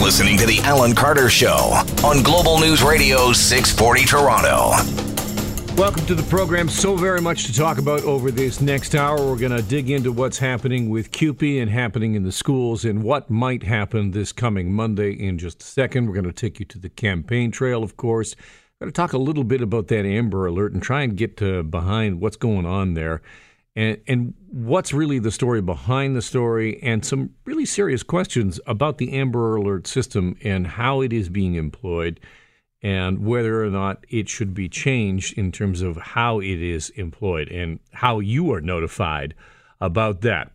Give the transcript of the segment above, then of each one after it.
listening to The Alan Carter Show on Global News Radio 640 Toronto. Welcome to the program. So very much to talk about over this next hour. We're going to dig into what's happening with CUPE and happening in the schools and what might happen this coming Monday in just a second. We're going to take you to the campaign trail, of course. Going to talk a little bit about that Amber Alert and try and get to behind what's going on there and, and what's really the story behind the story, and some really serious questions about the Amber Alert system and how it is being employed, and whether or not it should be changed in terms of how it is employed and how you are notified about that.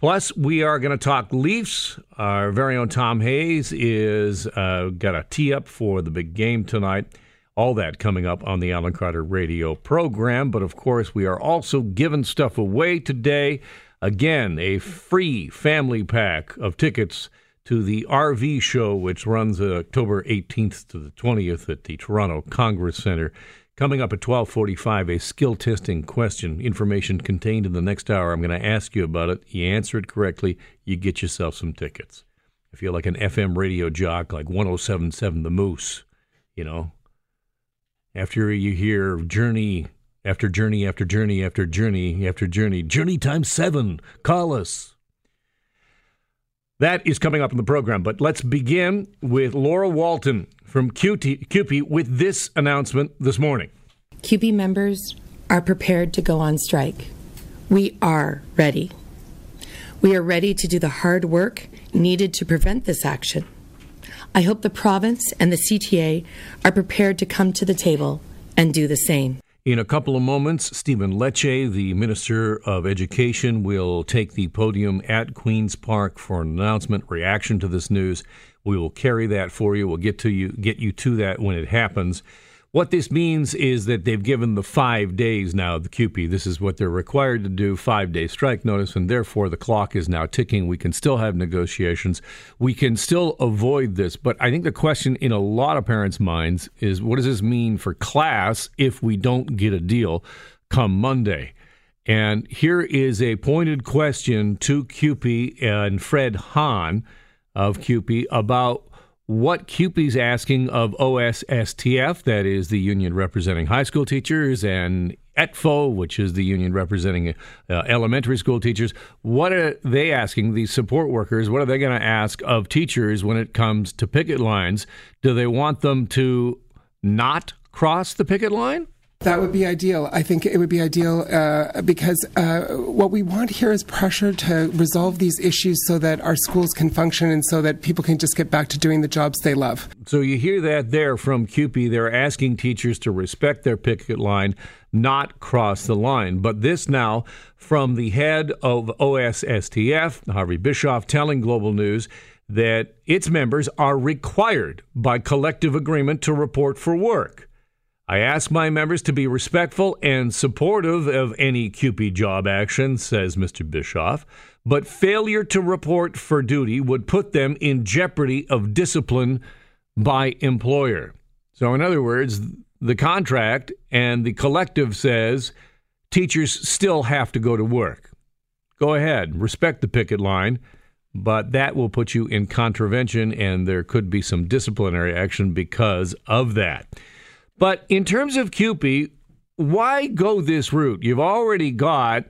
Plus, we are going to talk Leafs. Our very own Tom Hayes is uh, got a tee up for the big game tonight. All that coming up on the Alan Carter radio program. But of course, we are also giving stuff away today. Again, a free family pack of tickets to the RV show, which runs October 18th to the 20th at the Toronto Congress Center. Coming up at 1245, a skill testing question. Information contained in the next hour. I'm going to ask you about it. You answer it correctly, you get yourself some tickets. If you're like an FM radio jock like 1077 The Moose, you know, after you hear journey after journey after journey after journey after journey, journey times seven, call us. That is coming up in the program, but let's begin with Laura Walton from CUPE with this announcement this morning. CUPE members are prepared to go on strike. We are ready. We are ready to do the hard work needed to prevent this action. I hope the province and the CTA are prepared to come to the table and do the same. In a couple of moments, Stephen Lecce, the Minister of Education, will take the podium at Queen's Park for an announcement reaction to this news. We will carry that for you. We'll get to you get you to that when it happens. What this means is that they've given the five days now, the CUPE. This is what they're required to do five day strike notice, and therefore the clock is now ticking. We can still have negotiations. We can still avoid this. But I think the question in a lot of parents' minds is what does this mean for class if we don't get a deal come Monday? And here is a pointed question to CUPE and Fred Hahn of CUPE about what CUPE's asking of OSSTF, that is the union representing high school teachers, and ETFO, which is the union representing uh, elementary school teachers. What are they asking, these support workers, what are they going to ask of teachers when it comes to picket lines? Do they want them to not cross the picket line? That would be ideal. I think it would be ideal uh, because uh, what we want here is pressure to resolve these issues so that our schools can function and so that people can just get back to doing the jobs they love. So you hear that there from CUPE. They're asking teachers to respect their picket line, not cross the line. But this now from the head of OSSTF, Harvey Bischoff, telling Global News that its members are required by collective agreement to report for work. I ask my members to be respectful and supportive of any CUPE job action, says Mr. Bischoff, but failure to report for duty would put them in jeopardy of discipline by employer. So, in other words, the contract and the collective says teachers still have to go to work. Go ahead, respect the picket line, but that will put you in contravention, and there could be some disciplinary action because of that. But in terms of CUPE, why go this route? You've already got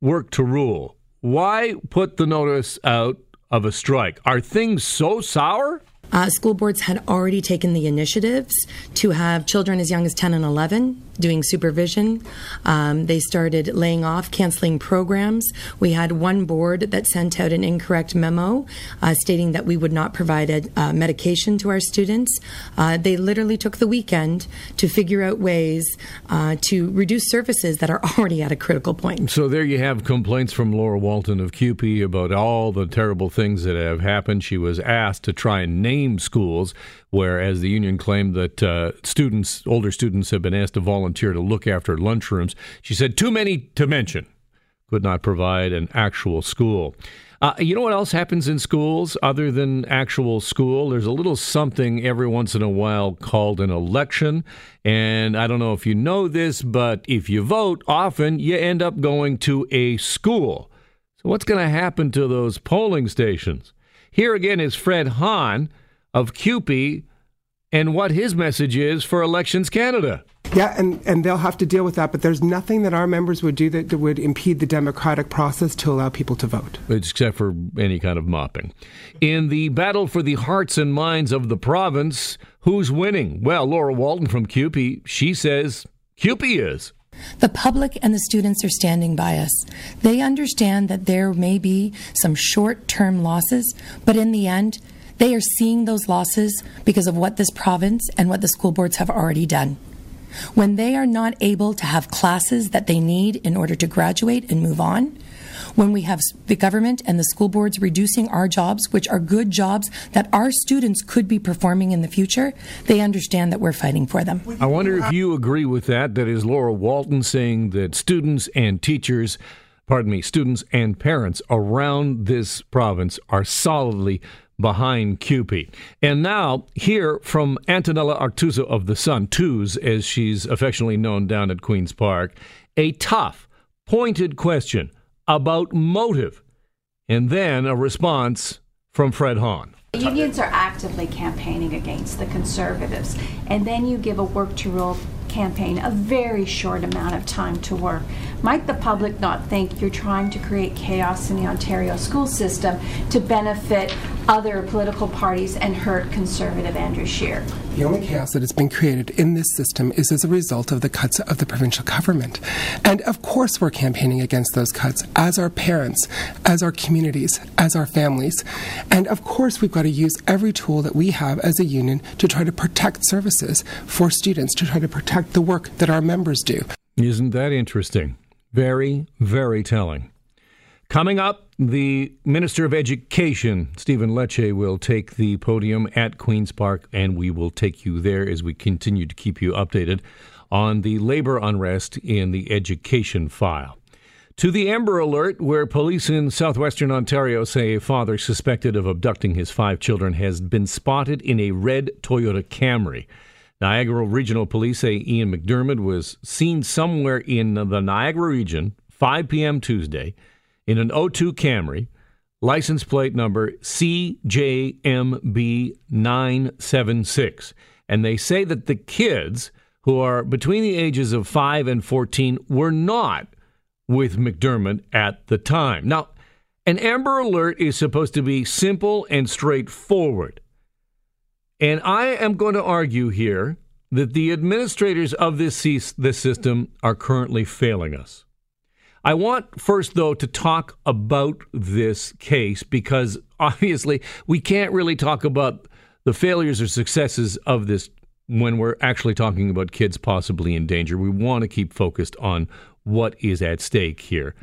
work to rule. Why put the notice out of a strike? Are things so sour? Uh, school boards had already taken the initiatives to have children as young as 10 and 11 doing supervision. Um, they started laying off, canceling programs. We had one board that sent out an incorrect memo uh, stating that we would not provide a, uh, medication to our students. Uh, they literally took the weekend to figure out ways uh, to reduce services that are already at a critical point. So there you have complaints from Laura Walton of CUPE about all the terrible things that have happened. She was asked to try and name schools whereas the union claimed that uh, students, older students, have been asked to volunteer to look after lunchrooms. She said, too many to mention, could not provide an actual school. Uh, you know what else happens in schools other than actual school? There's a little something every once in a while called an election. And I don't know if you know this, but if you vote, often you end up going to a school. So, what's going to happen to those polling stations? Here again is Fred Hahn of CUPE and what his message is for Elections Canada. Yeah, and, and they'll have to deal with that, but there's nothing that our members would do that would impede the democratic process to allow people to vote. Except for any kind of mopping. In the battle for the hearts and minds of the province, who's winning? Well, Laura Walton from CUPE, she says CUPE is. The public and the students are standing by us. They understand that there may be some short term losses, but in the end, they are seeing those losses because of what this province and what the school boards have already done. When they are not able to have classes that they need in order to graduate and move on, when we have the government and the school boards reducing our jobs, which are good jobs that our students could be performing in the future, they understand that we're fighting for them. I wonder if you agree with that. That is Laura Walton saying that students and teachers, pardon me, students and parents around this province are solidly behind CUPE. And now, here from Antonella Artuso of The Sun, Twos, as she's affectionately known down at Queen's Park, a tough, pointed question about motive, and then a response from Fred Hahn. Unions are actively campaigning against the conservatives, and then you give a work to rule campaign a very short amount of time to work. Might the public not think you're trying to create chaos in the Ontario school system to benefit other political parties and hurt conservative Andrew Scheer? The only chaos that has been created in this system is as a result of the cuts of the provincial government. And of course, we're campaigning against those cuts as our parents, as our communities, as our families. And of course, we've got to use every tool that we have as a union to try to protect services for students, to try to protect the work that our members do. Isn't that interesting? Very, very telling. Coming up, the Minister of Education, Stephen Lecce, will take the podium at Queen's Park, and we will take you there as we continue to keep you updated on the labor unrest in the education file. To the Amber Alert, where police in southwestern Ontario say a father suspected of abducting his five children has been spotted in a red Toyota Camry. Niagara Regional Police say Ian McDermott was seen somewhere in the Niagara region 5 p.m. Tuesday in an O2 Camry, license plate number CJMB976. And they say that the kids who are between the ages of 5 and 14 were not with McDermott at the time. Now, an Amber Alert is supposed to be simple and straightforward. And I am going to argue here that the administrators of this, this system are currently failing us. I want first, though, to talk about this case because obviously we can't really talk about the failures or successes of this when we're actually talking about kids possibly in danger. We want to keep focused on what is at stake here.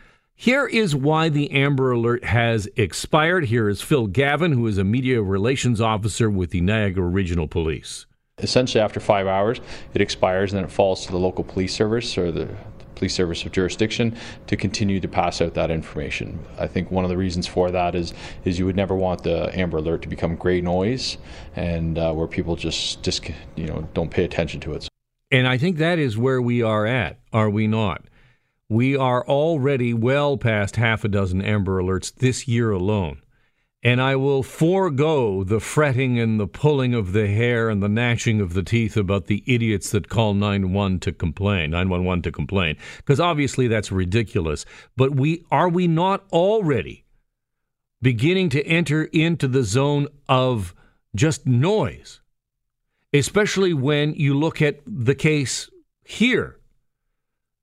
Here is why the Amber Alert has expired. Here is Phil Gavin, who is a media relations officer with the Niagara Regional Police. Essentially, after five hours, it expires and then it falls to the local police service or the police service of jurisdiction to continue to pass out that information. I think one of the reasons for that is is you would never want the Amber Alert to become gray noise and uh, where people just just you know don't pay attention to it. And I think that is where we are at, are we not? We are already well past half a dozen Amber Alerts this year alone. And I will forego the fretting and the pulling of the hair and the gnashing of the teeth about the idiots that call 911 to complain, 911 to complain, because obviously that's ridiculous. But we are we not already beginning to enter into the zone of just noise, especially when you look at the case here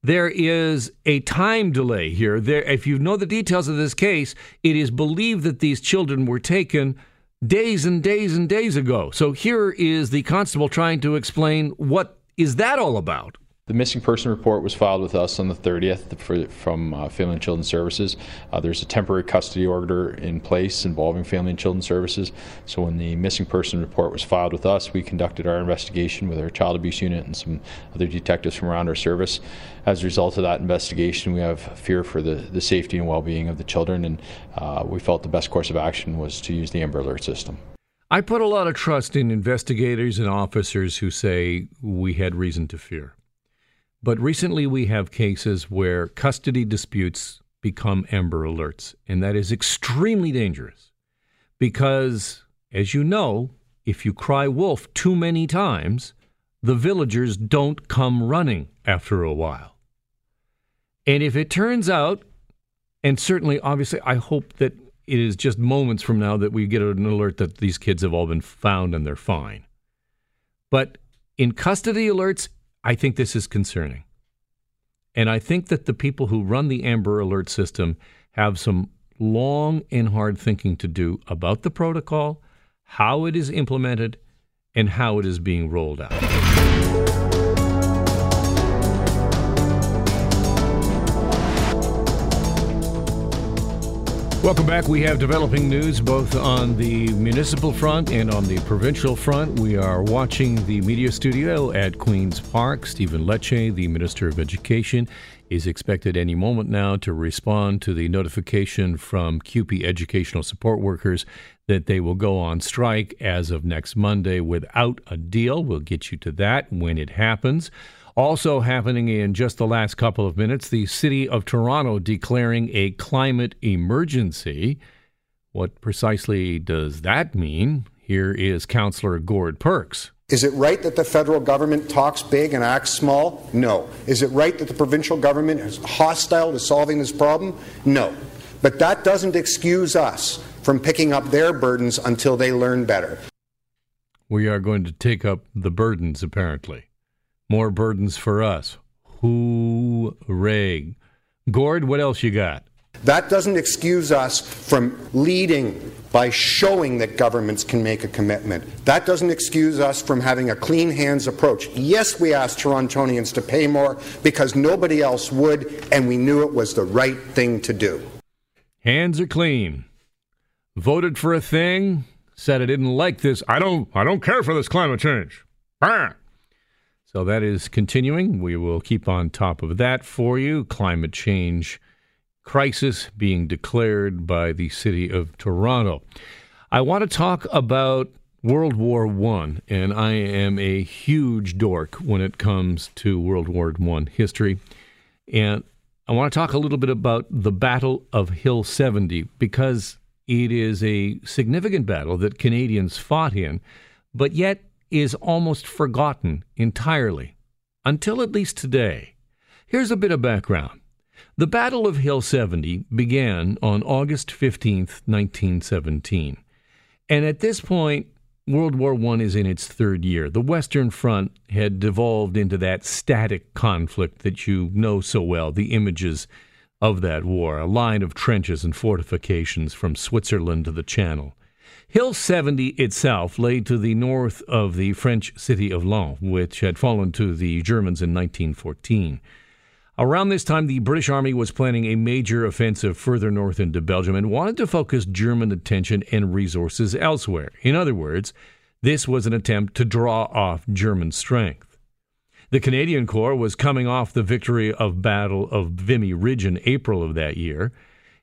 there is a time delay here. There, if you know the details of this case, it is believed that these children were taken days and days and days ago. So here is the constable trying to explain what is that all about. The missing person report was filed with us on the 30th for, from uh, Family and Children Services. Uh, there's a temporary custody order in place involving Family and Children Services. So when the missing person report was filed with us, we conducted our investigation with our child abuse unit and some other detectives from around our service. As a result of that investigation, we have fear for the, the safety and well-being of the children, and uh, we felt the best course of action was to use the Amber Alert system. I put a lot of trust in investigators and officers who say we had reason to fear. But recently we have cases where custody disputes become Amber Alerts, and that is extremely dangerous because, as you know, if you cry wolf too many times, the villagers don't come running after a while. And if it turns out, and certainly, obviously, I hope that it is just moments from now that we get an alert that these kids have all been found and they're fine. But in custody alerts, I think this is concerning. And I think that the people who run the Amber Alert system have some long and hard thinking to do about the protocol, how it is implemented, and how it is being rolled out. Welcome back. We have developing news both on the municipal front and on the provincial front. We are watching the media studio at Queen's Park. Stephen Lecce, the Minister of Education, is expected any moment now to respond to the notification from CUPE educational support workers that they will go on strike as of next Monday without a deal. We'll get you to that when it happens. Also happening in just the last couple of minutes, the city of Toronto declaring a climate emergency. What precisely does that mean? Here is Councillor Gord Perks. Is it right that the federal government talks big and acts small? No. Is it right that the provincial government is hostile to solving this problem? No. But that doesn't excuse us from picking up their burdens until they learn better. We are going to take up the burdens, apparently more burdens for us. Hooray. Gord, what else you got? That doesn't excuse us from leading by showing that governments can make a commitment. That doesn't excuse us from having a clean hands approach. Yes, we asked Torontonians to pay more because nobody else would, and we knew it was the right thing to do. Hands are clean. Voted for a thing, said I didn't like this. I don't I don't care for this climate change. Bah! So that is continuing. We will keep on top of that for you. Climate change crisis being declared by the city of Toronto. I want to talk about World War One, and I am a huge dork when it comes to World War One history. And I want to talk a little bit about the Battle of Hill 70 because it is a significant battle that Canadians fought in, but yet is almost forgotten entirely, until at least today. Here's a bit of background. The Battle of Hill 70 began on August 15, 1917. And at this point, World War I is in its third year. The Western Front had devolved into that static conflict that you know so well, the images of that war, a line of trenches and fortifications from Switzerland to the Channel. Hill 70 itself lay to the north of the French city of Lens, which had fallen to the Germans in 1914. Around this time, the British Army was planning a major offensive further north into Belgium and wanted to focus German attention and resources elsewhere. In other words, this was an attempt to draw off German strength. The Canadian Corps was coming off the victory of Battle of Vimy Ridge in April of that year.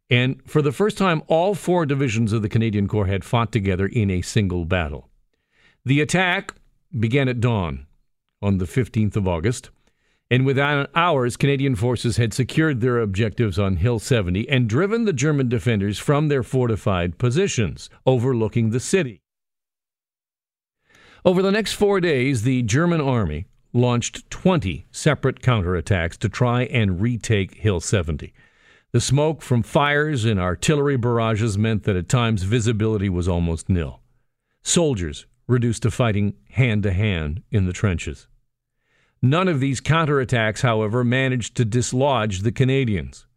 And for the first time, all four divisions of the Canadian Corps had fought together in a single battle. The attack began at dawn on the 15th of August, and within hours, Canadian forces had secured their objectives on Hill 70 and driven the German defenders from their fortified positions overlooking the city. Over the next four days, the German army launched 20 separate counterattacks to try and retake Hill 70. The smoke from fires and artillery barrages meant that at times visibility was almost nil. Soldiers reduced to fighting hand to hand in the trenches. None of these counterattacks, however, managed to dislodge the Canadians.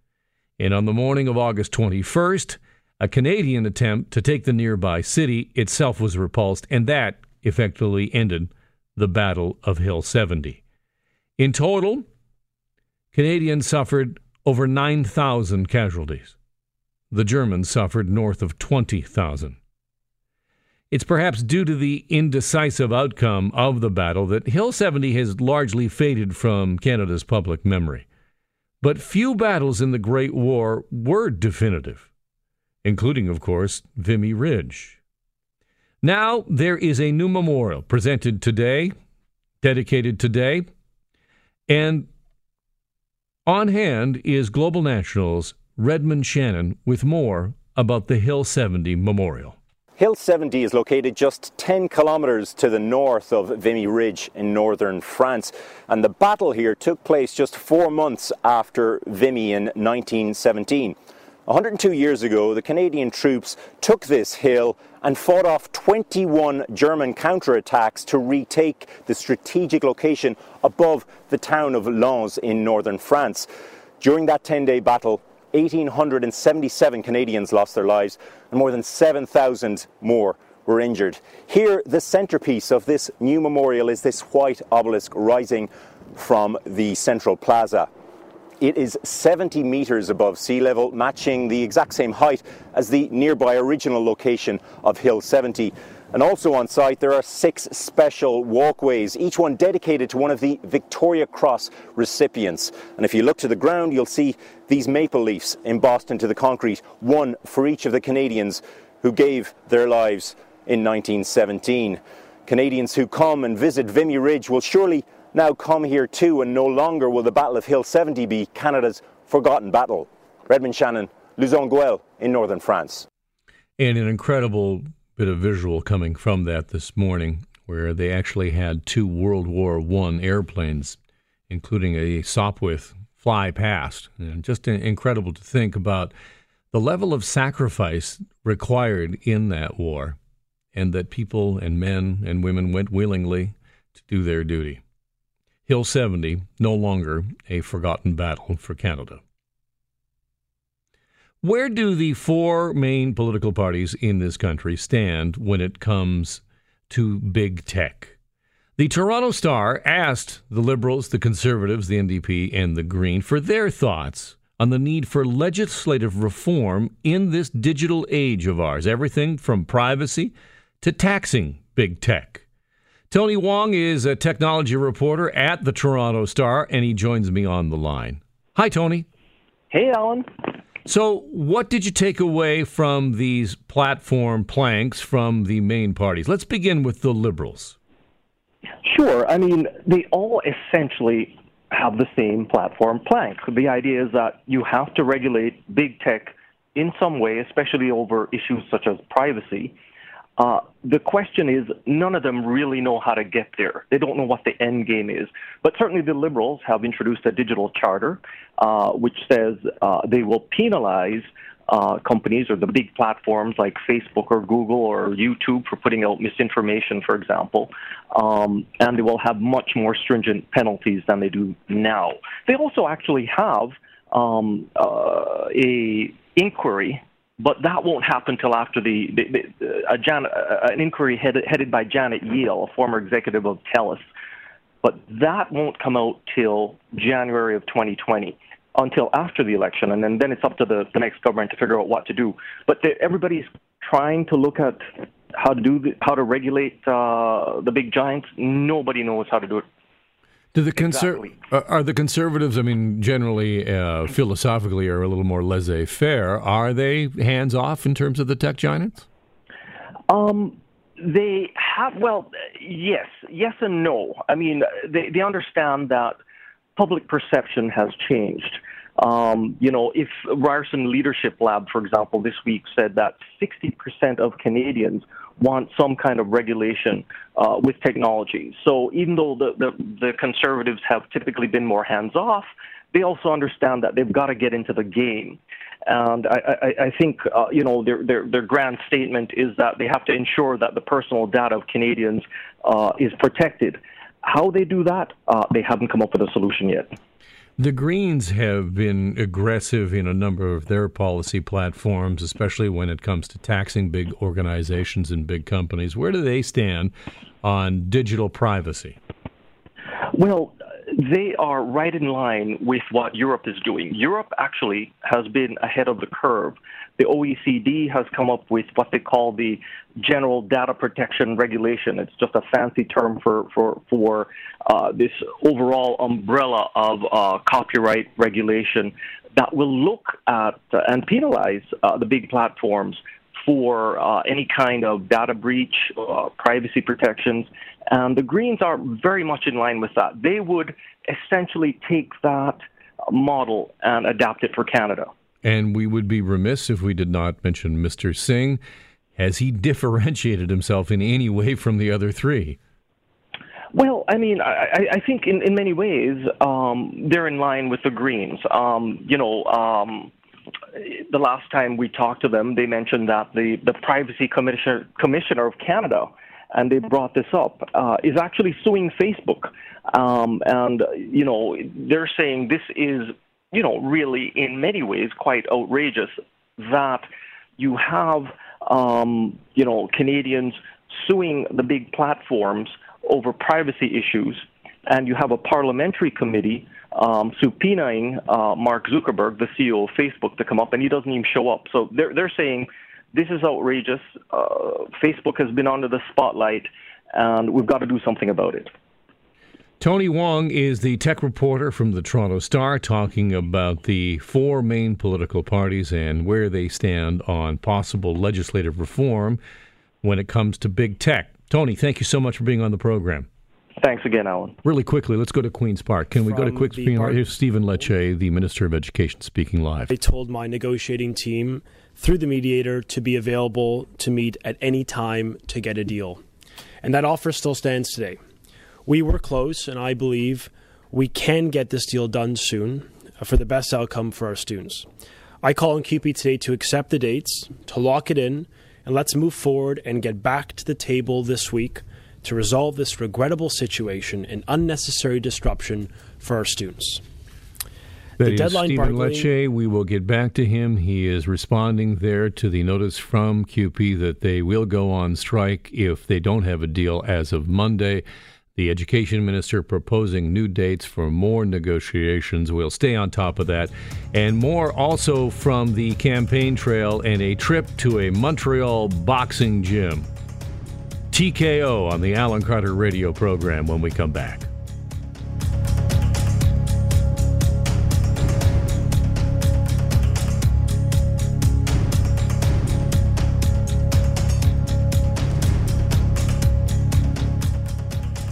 And on the morning of August 21st, a Canadian attempt to take the nearby city itself was repulsed, and that effectively ended the Battle of Hill 70. In total, Canadians suffered over 9,000 casualties. The Germans suffered north of 20,000. It's perhaps due to the indecisive outcome of the battle that Hill 70 has largely faded from Canada's public memory. But few battles in the Great War were definitive, including, of course, Vimy Ridge. Now there is a new memorial presented today, dedicated today, and on hand is Global National's Redmond Shannon with more about the Hill 70 Memorial. Hill 70 is located just 10 kilometres to the north of Vimy Ridge in northern France, and the battle here took place just four months after Vimy in 1917. 102 years ago, the Canadian troops took this hill and fought off 21 German counterattacks to retake the strategic location above the town of Lens in northern France. During that 10 day battle, 1,877 Canadians lost their lives and more than 7,000 more were injured. Here, the centrepiece of this new memorial is this white obelisk rising from the central plaza. It is 70 metres above sea level, matching the exact same height as the nearby original location of Hill 70. And also on site, there are six special walkways, each one dedicated to one of the Victoria Cross recipients. And if you look to the ground, you'll see these maple leaves embossed into the concrete, one for each of the Canadians who gave their lives in 1917. Canadians who come and visit Vimy Ridge will surely now come here too, and no longer will the Battle of Hill 70 be Canada's forgotten battle. Redmond Shannon, Loos-en-Gohelle in northern France. And an incredible bit of visual coming from that this morning, where they actually had two World War I airplanes, including a Sopwith, fly past. And just incredible to think about the level of sacrifice required in that war, and that people and men and women went willingly to do their duty. Hill 70, no longer a forgotten battle for Canada. Where do the four main political parties in this country stand when it comes to big tech? The Toronto Star asked the Liberals, the Conservatives, the NDP, and the Green for their thoughts on the need for legislative reform in this digital age of ours, everything from privacy to taxing big tech. Tony Wong is a technology reporter at the Toronto Star, and he joins me on the line. Hi, Tony. Hey, Alan. So, what did you take away from these platform planks from the main parties? Let's begin with the Liberals. Sure. I mean, they all essentially have the same platform plank. The idea is that you have to regulate big tech in some way, especially over issues such as privacy. Uh, the question is, none of them really know how to get there. They don't know what the end game is. But certainly the Liberals have introduced a digital charter, uh, which says uh, they will penalize uh, companies or the big platforms like Facebook or Google or YouTube for putting out misinformation, for example, um, and they will have much more stringent penalties than they do now. They also actually have um, uh, a inquiry but that won't happen until after the, the, the uh, Jan, uh, an inquiry headed, headed by Janet Yale, a former executive of TELUS. But that won't come out till January of 2020, until after the election, and then, then it's up to the, the next government to figure out what to do. But the, everybody's trying to look at how to do the, how to regulate uh, the big giants. Nobody knows how to do it do the conser- exactly. are the conservatives? I mean, generally, uh, philosophically, are a little more laissez-faire. Are they hands off in terms of the tech giants? Um, they have. Well, yes, yes, and no. I mean, they they understand that public perception has changed. Um, you know, if Ryerson Leadership Lab, for example, this week said that 60% of Canadians want some kind of regulation uh, with technology. So even though the, the, the conservatives have typically been more hands off, they also understand that they've got to get into the game. And I, I, I think, uh, you know, their, their, their grand statement is that they have to ensure that the personal data of Canadians uh, is protected. How they do that, uh, they haven't come up with a solution yet. The Greens have been aggressive in a number of their policy platforms, especially when it comes to taxing big organizations and big companies. Where do they stand on digital privacy? Well, they are right in line with what Europe is doing. Europe actually has been ahead of the curve. The OECD has come up with what they call the General Data Protection Regulation. It's just a fancy term for for for uh, this overall umbrella of uh, copyright regulation that will look at and penalize uh, the big platforms for uh, any kind of data breach, uh, privacy protections, and the Greens are very much in line with that. They would essentially take that model and adapt it for Canada. And we would be remiss if we did not mention Mr. Singh. Has he differentiated himself in any way from the other three? Well, I mean, I, I think in, in many ways um, they're in line with the Greens. Um, you know, um, the last time we talked to them, they mentioned that the, the Privacy Commissioner, Commissioner of Canada, and they brought this up, uh, is actually suing Facebook. Um, and, you know, they're saying this is, you know, really in many ways quite outrageous that you have, um, you know, Canadians suing the big platforms over privacy issues, and you have a parliamentary committee um, subpoenaing uh, Mark Zuckerberg, the CEO of Facebook, to come up, and he doesn't even show up. So they're they're saying this is outrageous. Uh, Facebook has been under the spotlight, and we've got to do something about it. Tony Wong is the tech reporter from the Toronto Star talking about the four main political parties and where they stand on possible legislative reform when it comes to big tech. Tony, thank you so much for being on the program. Thanks again, Alan. Really quickly, let's go to Queen's Park. Can we go to quick Park? Here's Stephen Lecce, the Minister of Education, speaking live. I told my negotiating team through the mediator to be available to meet at any time to get a deal. And that offer still stands today. We were close, and I believe we can get this deal done soon uh, for the best outcome for our students. I call on CUPE today to accept the dates, to lock it in, and let's move forward and get back to the table this week to resolve this regrettable situation and unnecessary disruption for our students. That the is deadline Stephen Lecce. We will get back to him. He is responding there to the notice from CUPE that they will go on strike if they don't have a deal as of Monday. The education minister proposing new dates for more negotiations. We'll stay on top of that. And more also from the campaign trail and a trip to a Montreal boxing gym. TKO on the Alan Carter radio program when we come back.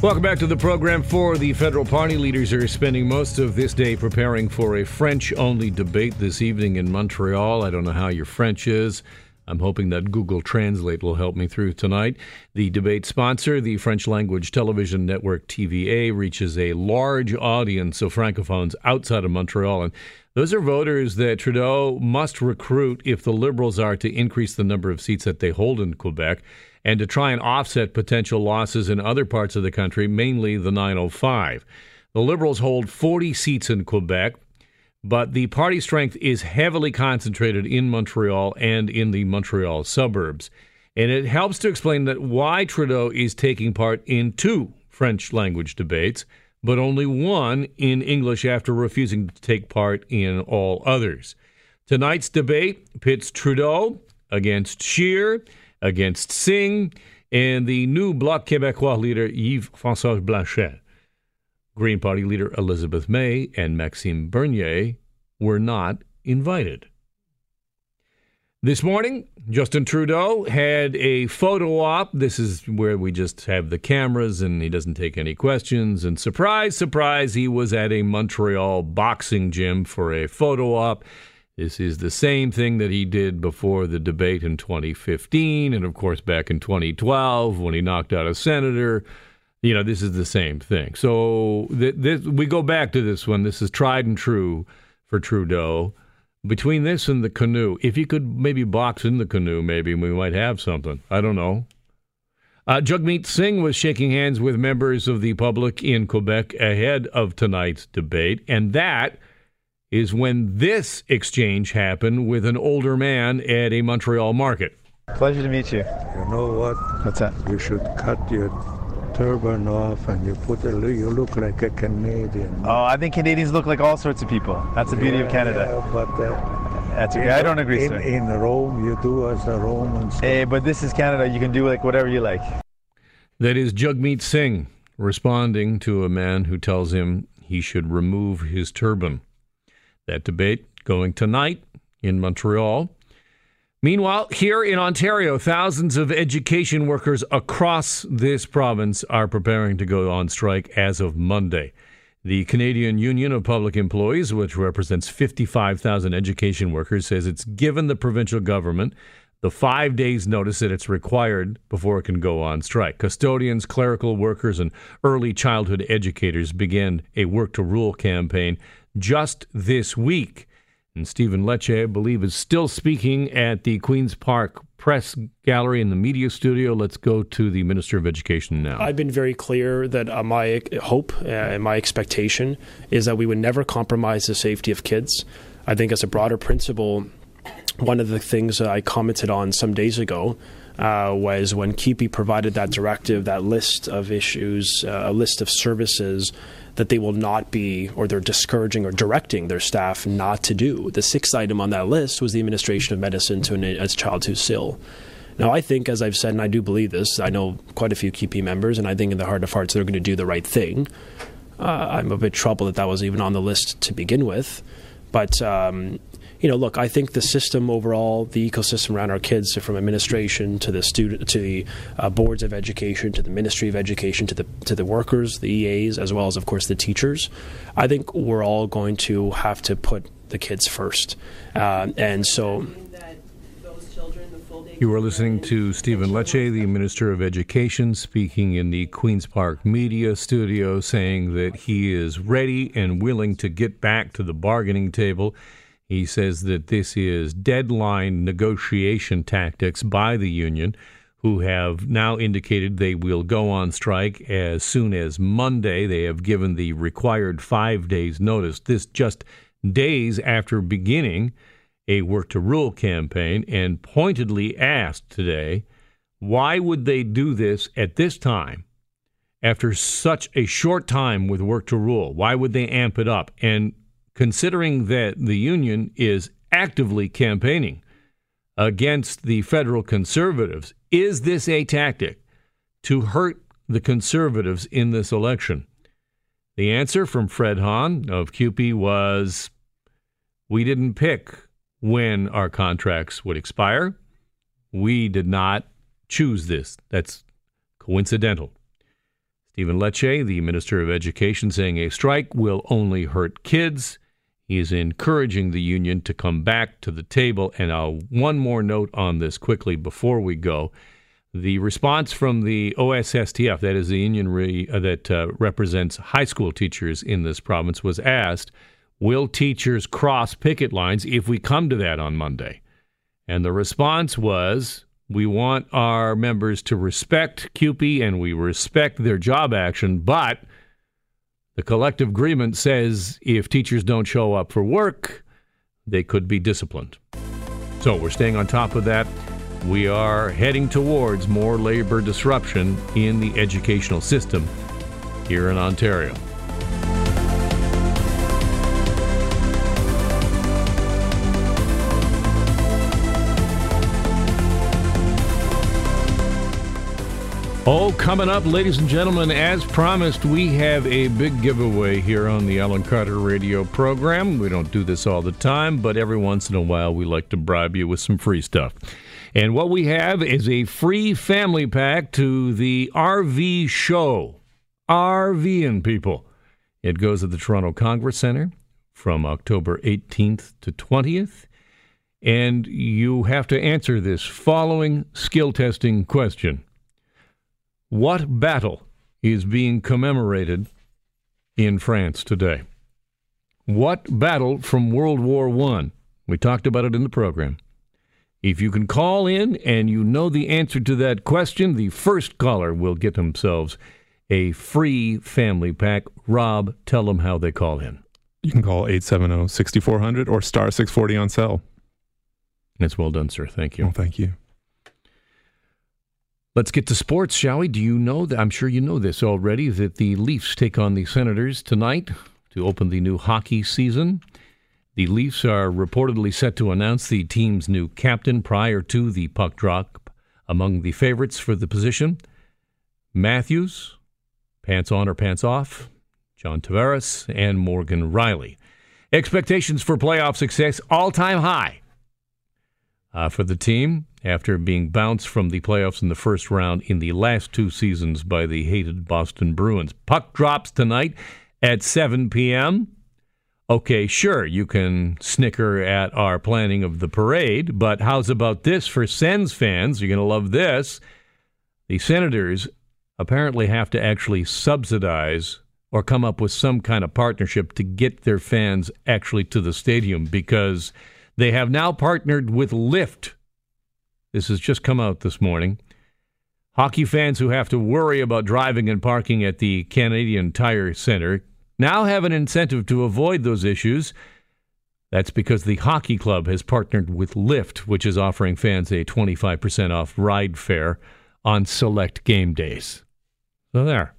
Welcome back to the program. For the federal party leaders are spending most of this day preparing for a French only debate this evening in Montreal. I don't know how your French is. I'm hoping that Google Translate will help me through tonight. The debate sponsor, the French language television network TVA, reaches a large audience of francophones outside of Montreal. And those are voters that Trudeau must recruit if the Liberals are to increase the number of seats that they hold in Quebec and to try and offset potential losses in other parts of the country, mainly the 905. The Liberals hold 40 seats in Quebec, but the party strength is heavily concentrated in Montreal and in the Montreal suburbs. And it helps to explain that why Trudeau is taking part in two French language debates, but only one in English after refusing to take part in all others. Tonight's debate pits Trudeau against Scheer against Singh and the new Bloc Québécois leader Yves François Blanchet. Green Party leader Elizabeth May and Maxime Bernier were not invited. This morning, Justin Trudeau had a photo op. This is where we just have the cameras and he doesn't take any questions. And surprise, surprise, he was at a Montreal boxing gym for a photo op. This is the same thing that he did before the debate in 2015, and of course back in 2012 when he knocked out a senator. You know, this is the same thing. So th- this, we go back to this one. This is tried and true for Trudeau. Between this and the canoe, if you could maybe box in the canoe, maybe we might have something. I don't know. Uh, Jagmeet Singh was shaking hands with members of the public in Quebec ahead of tonight's debate, and that is when this exchange happened with an older man at a Montreal market. Pleasure to meet you. You know what? What's that? You should cut your turban off and you put a you look like a Canadian. Oh, I think Canadians look like all sorts of people. That's the beauty yeah, of Canada. Yeah, but uh, that's okay. I don't agree, in, sir. In Rome, you do as a Roman. Hey, but this is Canada. You can do like whatever you like. That is Jagmeet Singh responding to a man who tells him he should remove his turban. That debate going tonight in Montreal. Meanwhile, here in Ontario, thousands of education workers across this province are preparing to go on strike as of Monday. The Canadian Union of Public Employees, which represents 55,000 education workers, says it's given the provincial government the five days notice that it's required before it can go on strike. Custodians, clerical workers, and early childhood educators began a work to rule campaign just this week. And Stephen Lecce, I believe, is still speaking at the Queen's Park Press Gallery in the media studio. Let's go to the Minister of Education now. I've been very clear that uh, my hope uh, and my expectation is that we would never compromise the safety of kids. I think, as a broader principle, one of the things that I commented on some days ago uh, was when CUPE provided that directive, that list of issues, uh, a list of services that they will not be, or they're discouraging or directing their staff not to do. The sixth item on that list was the administration of medicine to a child who's ill. Now, I think, as I've said, and I do believe this, I know quite a few CUPE members, and I think in the heart of hearts they're going to do the right thing. Uh, I'm a bit troubled that that was even on the list to begin with. But um, you know, look, I think the system overall, the ecosystem around our kids, from administration to the student, to the uh, boards of education, to the Ministry of Education, to the to the workers, the EAs, as well as, of course, the teachers. I think we're all going to have to put the kids first, uh, and so. You are listening to Stephen Lecce, the Minister of Education, speaking in the Queen's Park Media Studio, saying that he is ready and willing to get back to the bargaining table he says that this is deadline negotiation tactics by the union, who have now indicated they will go on strike as soon as Monday. They have given the required five days' notice. This just days after beginning a work to rule campaign and pointedly asked today why would they do this at this time after such a short time with work to rule? Why would they amp it up? And considering that the union is actively campaigning against the federal conservatives. Is this a tactic to hurt the conservatives in this election? The answer from Fred Hahn of CUPE was we didn't pick when our contracts would expire. We did not choose this. That's coincidental. Stephen Lecce, the Minister of Education, saying a strike will only hurt kids. He is encouraging the union to come back to the table. And uh, one more note on this quickly before we go. The response from the OSSTF, that is the union re, uh, that uh, represents high school teachers in this province, was asked Will teachers cross picket lines if we come to that on Monday? And the response was We want our members to respect CUPE and we respect their job action, but the collective agreement says if teachers don't show up for work, they could be disciplined. So we're staying on top of that. We are heading towards more labor disruption in the educational system here in Ontario. Oh, coming up, ladies and gentlemen, as promised, we have a big giveaway here on the Alan Carter radio program. We don't do this all the time, but every once in a while we like to bribe you with some free stuff. And what we have is a free family pack to the RV show. RVing people. It goes at the Toronto Congress Center from October 18th to 20th. And you have to answer this following skill testing question. What battle is being commemorated in France today? What battle from World War I? We talked about it in the program. If you can call in and you know the answer to that question, the first caller will get themselves a free family pack. Rob, tell them how they call in. You can call 870 6400 or star 640 on cell. That's well done, sir. Thank you. Well, thank you. Let's get to sports, shall we? Do you know that? I'm sure you know this already that the Leafs take on the Senators tonight to open the new hockey season. The Leafs are reportedly set to announce the team's new captain prior to the puck drop. Among the favorites for the position, Matthews, pants on or pants off, John Tavares, and Morgan Rielly. Expectations for playoff success all time high uh, for the team after being bounced from the playoffs in the first round in the last two seasons by the hated Boston Bruins. Puck drops tonight at 7 p.m. Okay, sure, you can snicker at our planning of the parade, but how's about this for Sens fans? You're going to love this. The Senators apparently have to actually subsidize or come up with some kind of partnership to get their fans actually to the stadium because they have now partnered with Lyft. This has just come out this morning. Hockey fans who have to worry about driving and parking at the Canadian Tire Center now have an incentive to avoid those issues. That's because the hockey club has partnered with Lyft, which is offering fans a 25% off ride fare on select game days. So there.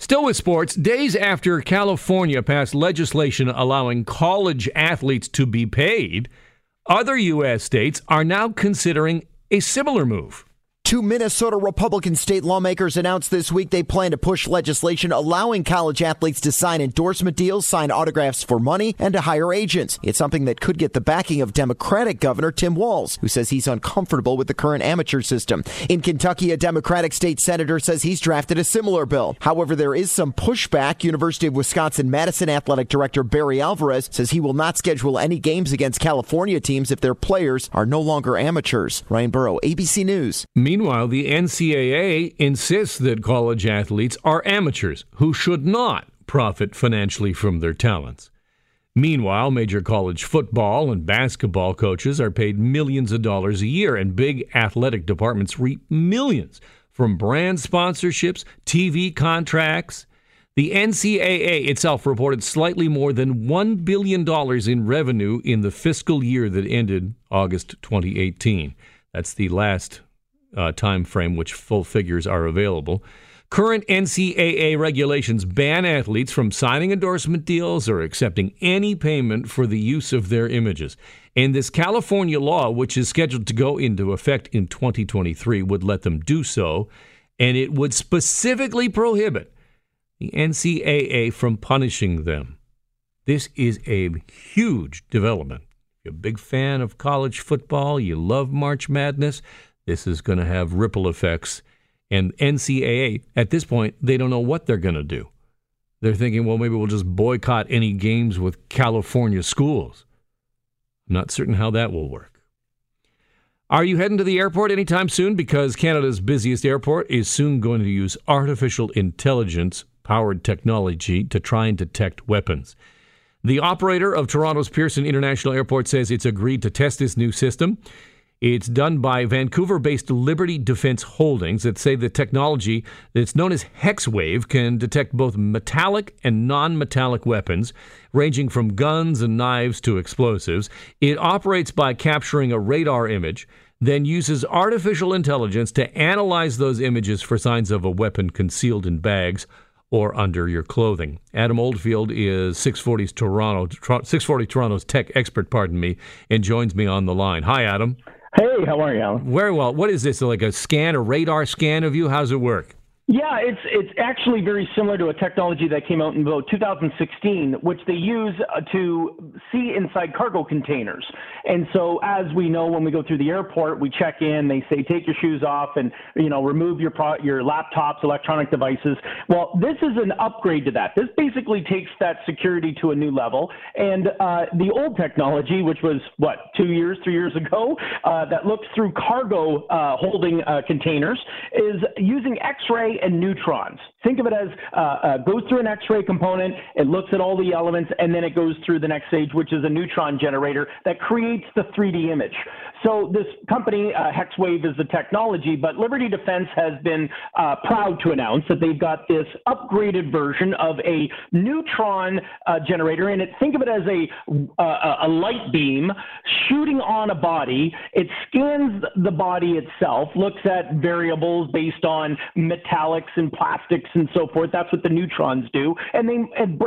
Still with sports, days after California passed legislation allowing college athletes to be paid, other U.S. states are now considering a similar move. Two Minnesota Republican state lawmakers announced this week they plan to push legislation allowing college athletes to sign endorsement deals, sign autographs for money, and to hire agents. It's something that could get the backing of Democratic Governor Tim Walz, who says he's uncomfortable with the current amateur system. In Kentucky, a Democratic state senator says he's drafted a similar bill. However, there is some pushback. University of Wisconsin Madison athletic director Barry Alvarez says he will not schedule any games against California teams if their players are no longer amateurs. Ryan Burrow, ABC News. Meanwhile, the NCAA insists that college athletes are amateurs who should not profit financially from their talents. Meanwhile, major college football and basketball coaches are paid millions of dollars a year, and big athletic departments reap millions from brand sponsorships, TV contracts. The NCAA itself reported slightly more than $1 billion in revenue in the fiscal year that ended August 2018. That's the last uh, time frame which full figures are available. Current NCAA regulations ban athletes from signing endorsement deals or accepting any payment for the use of their images. And this California law, which is scheduled to go into effect in 2023, would let them do so. And it would specifically prohibit the NCAA from punishing them. This is a huge development. You're a big fan of college football, you love March Madness. This is going to have ripple effects. And NCAA, at this point, they don't know what they're going to do. They're thinking, well, maybe we'll just boycott any games with California schools. I'm not certain how that will work. Are you heading to the airport anytime soon? Because Canada's busiest airport is soon going to use artificial intelligence powered technology to try and detect weapons. The operator of Toronto's Pearson International Airport says it's agreed to test this new system. It's done by Vancouver based Liberty Defense Holdings that say the technology that's known as HexWave can detect both metallic and non metallic weapons, ranging from guns and knives to explosives. It operates by capturing a radar image, then uses artificial intelligence to analyze those images for signs of a weapon concealed in bags or under your clothing. Adam Oldfield is 640 Toronto 640 Toronto's tech expert, pardon me, and joins me on the line. Hi Adam. Hey, how are you, Alan? Very well. What is this? Like a scan, a radar scan of you? How's it work? Yeah, it's it's actually very similar to a technology that came out in about 2016, which they use uh, to see inside cargo containers. And so, as we know, when we go through the airport, we check in. They say take your shoes off and you know remove your pro- your laptops, electronic devices. Well, this is an upgrade to that. This basically takes that security to a new level. And uh, the old technology, which was what two years, three years ago, uh, that looks through cargo uh, holding uh, containers, is using X-ray and neutrons. Think of it as uh, uh, goes through an X-ray component, it looks at all the elements, and then it goes through the next stage, which is a neutron generator that creates the 3D image. So this company, uh, HexWave, is the technology, but Liberty Defense has been uh, proud to announce that they've got this upgraded version of a neutron uh, generator, and it, think of it as a, uh, a light beam shooting on a body. It scans the body itself, looks at variables based on metallics and plastics and so forth. That's what the neutrons do, and they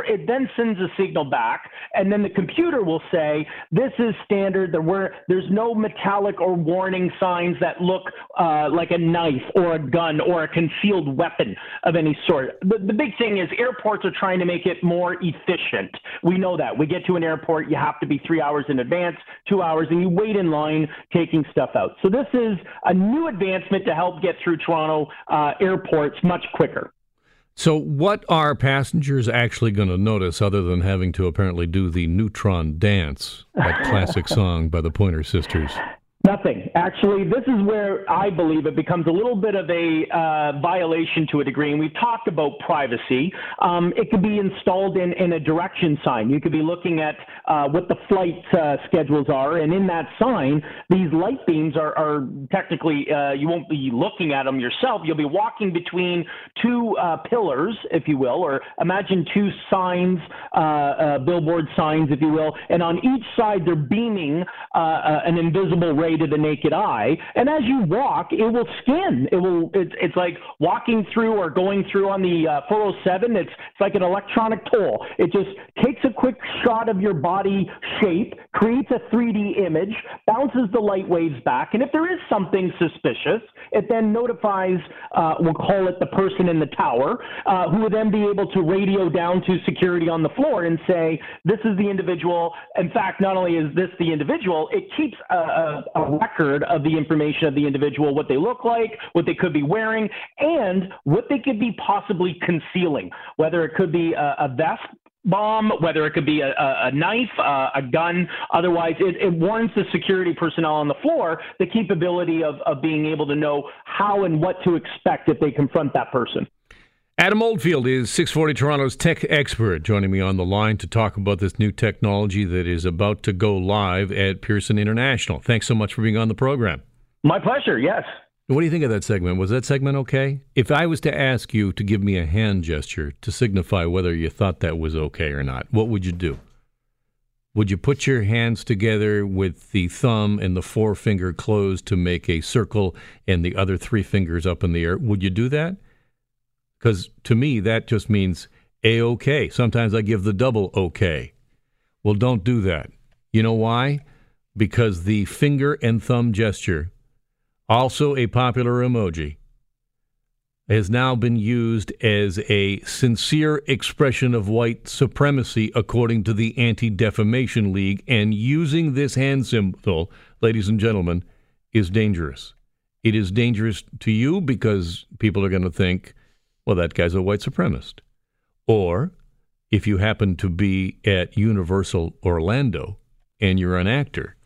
it, then sends a signal back, and then the computer will say this is standard. There were there's no metallic or warning signs that look uh, like a knife or a gun or a concealed weapon of any sort. The, the big thing is airports are trying to make it more efficient. We know that. We get to an airport, you have to be three hours in advance, two hours, and you wait in line taking stuff out. So this is a new advancement to help get through Toronto uh, airports much quicker. So, what are passengers actually going to notice other than having to apparently do the neutron dance, that classic song by the Pointer Sisters? Nothing. Actually, this is where I believe it becomes a little bit of a uh, violation to a degree. And we've talked about privacy. Um, it could be installed in, in a direction sign. You could be looking at uh, what the flight uh, schedules are. And in that sign, these light beams are, are technically, uh, you won't be looking at them yourself. You'll be walking between two uh, pillars, if you will, or imagine two signs, uh, billboard signs, if you will. And on each side, they're beaming an invisible ray to the naked eye. And as you walk, it will skin. It will. It's, it's like walking through or going through on the uh, 407. It's it's like an electronic toll. It just takes a quick shot of your body shape, creates a 3D image, bounces the light waves back, and if there is something suspicious, it then notifies. Uh, we'll call it the person in the tower, uh, who would then be able to radio down to security on the floor and say, "This is the individual." In fact, not only is this the individual, it keeps a, a, a record of the information of the individual, what they look like, what they could be wearing, and what they could be possibly concealing, whether it could be a, a vest bomb, whether it could be a, a, knife, uh, a gun. Otherwise, it, it, warrants the security personnel on the floor the capability of, of being able to know how and what to expect if they confront that person. Adam Oldfield is 640 Toronto's tech expert, joining me on the line to talk about this new technology that is about to go live at Pearson International. Thanks so much for being on the program. My pleasure, yes. What do you think of that segment? Was that segment okay? If I was to ask you to give me a hand gesture to signify whether you thought that was okay or not, what would you do? Would you put your hands together with the thumb and the forefinger closed to make a circle and the other three fingers up in the air? Would you do that? Because to me, that just means A OK. Sometimes I give the double OK. Well, don't do that. You know why? Because the finger and thumb gesture, also a popular emoji, has now been used as a sincere expression of white supremacy, according to the Anti Defamation League. And using this hand symbol, ladies and gentlemen, is dangerous. It is dangerous to you because people are going to think well, that guy's a white supremacist. Or if you happen to be at Universal Orlando and you're an actor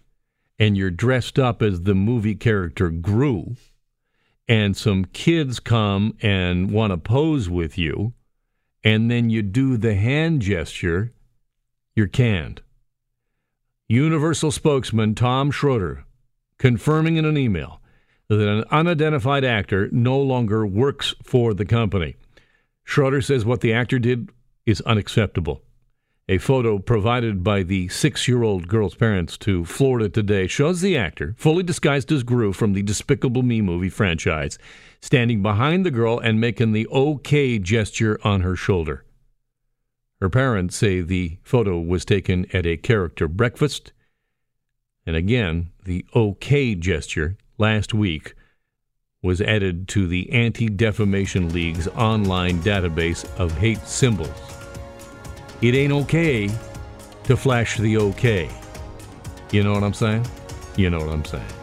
and you're dressed up as the movie character Gru, and some kids come and want to pose with you, and then you do the hand gesture, you're canned. Universal spokesman Tom Schroder confirming in an email that an unidentified actor no longer works for the company. Schroder says what the actor did is unacceptable. A photo provided by the six year old girl's parents to Florida Today shows the actor, fully disguised as Gru from the Despicable Me movie franchise, standing behind the girl and making the OK gesture on her shoulder. Her parents say the photo was taken at a character breakfast. And again, the OK gesture last week was added to the Anti Defamation League's online database of hate symbols. It ain't okay to flash the OK. You know what I'm saying? You know what I'm saying.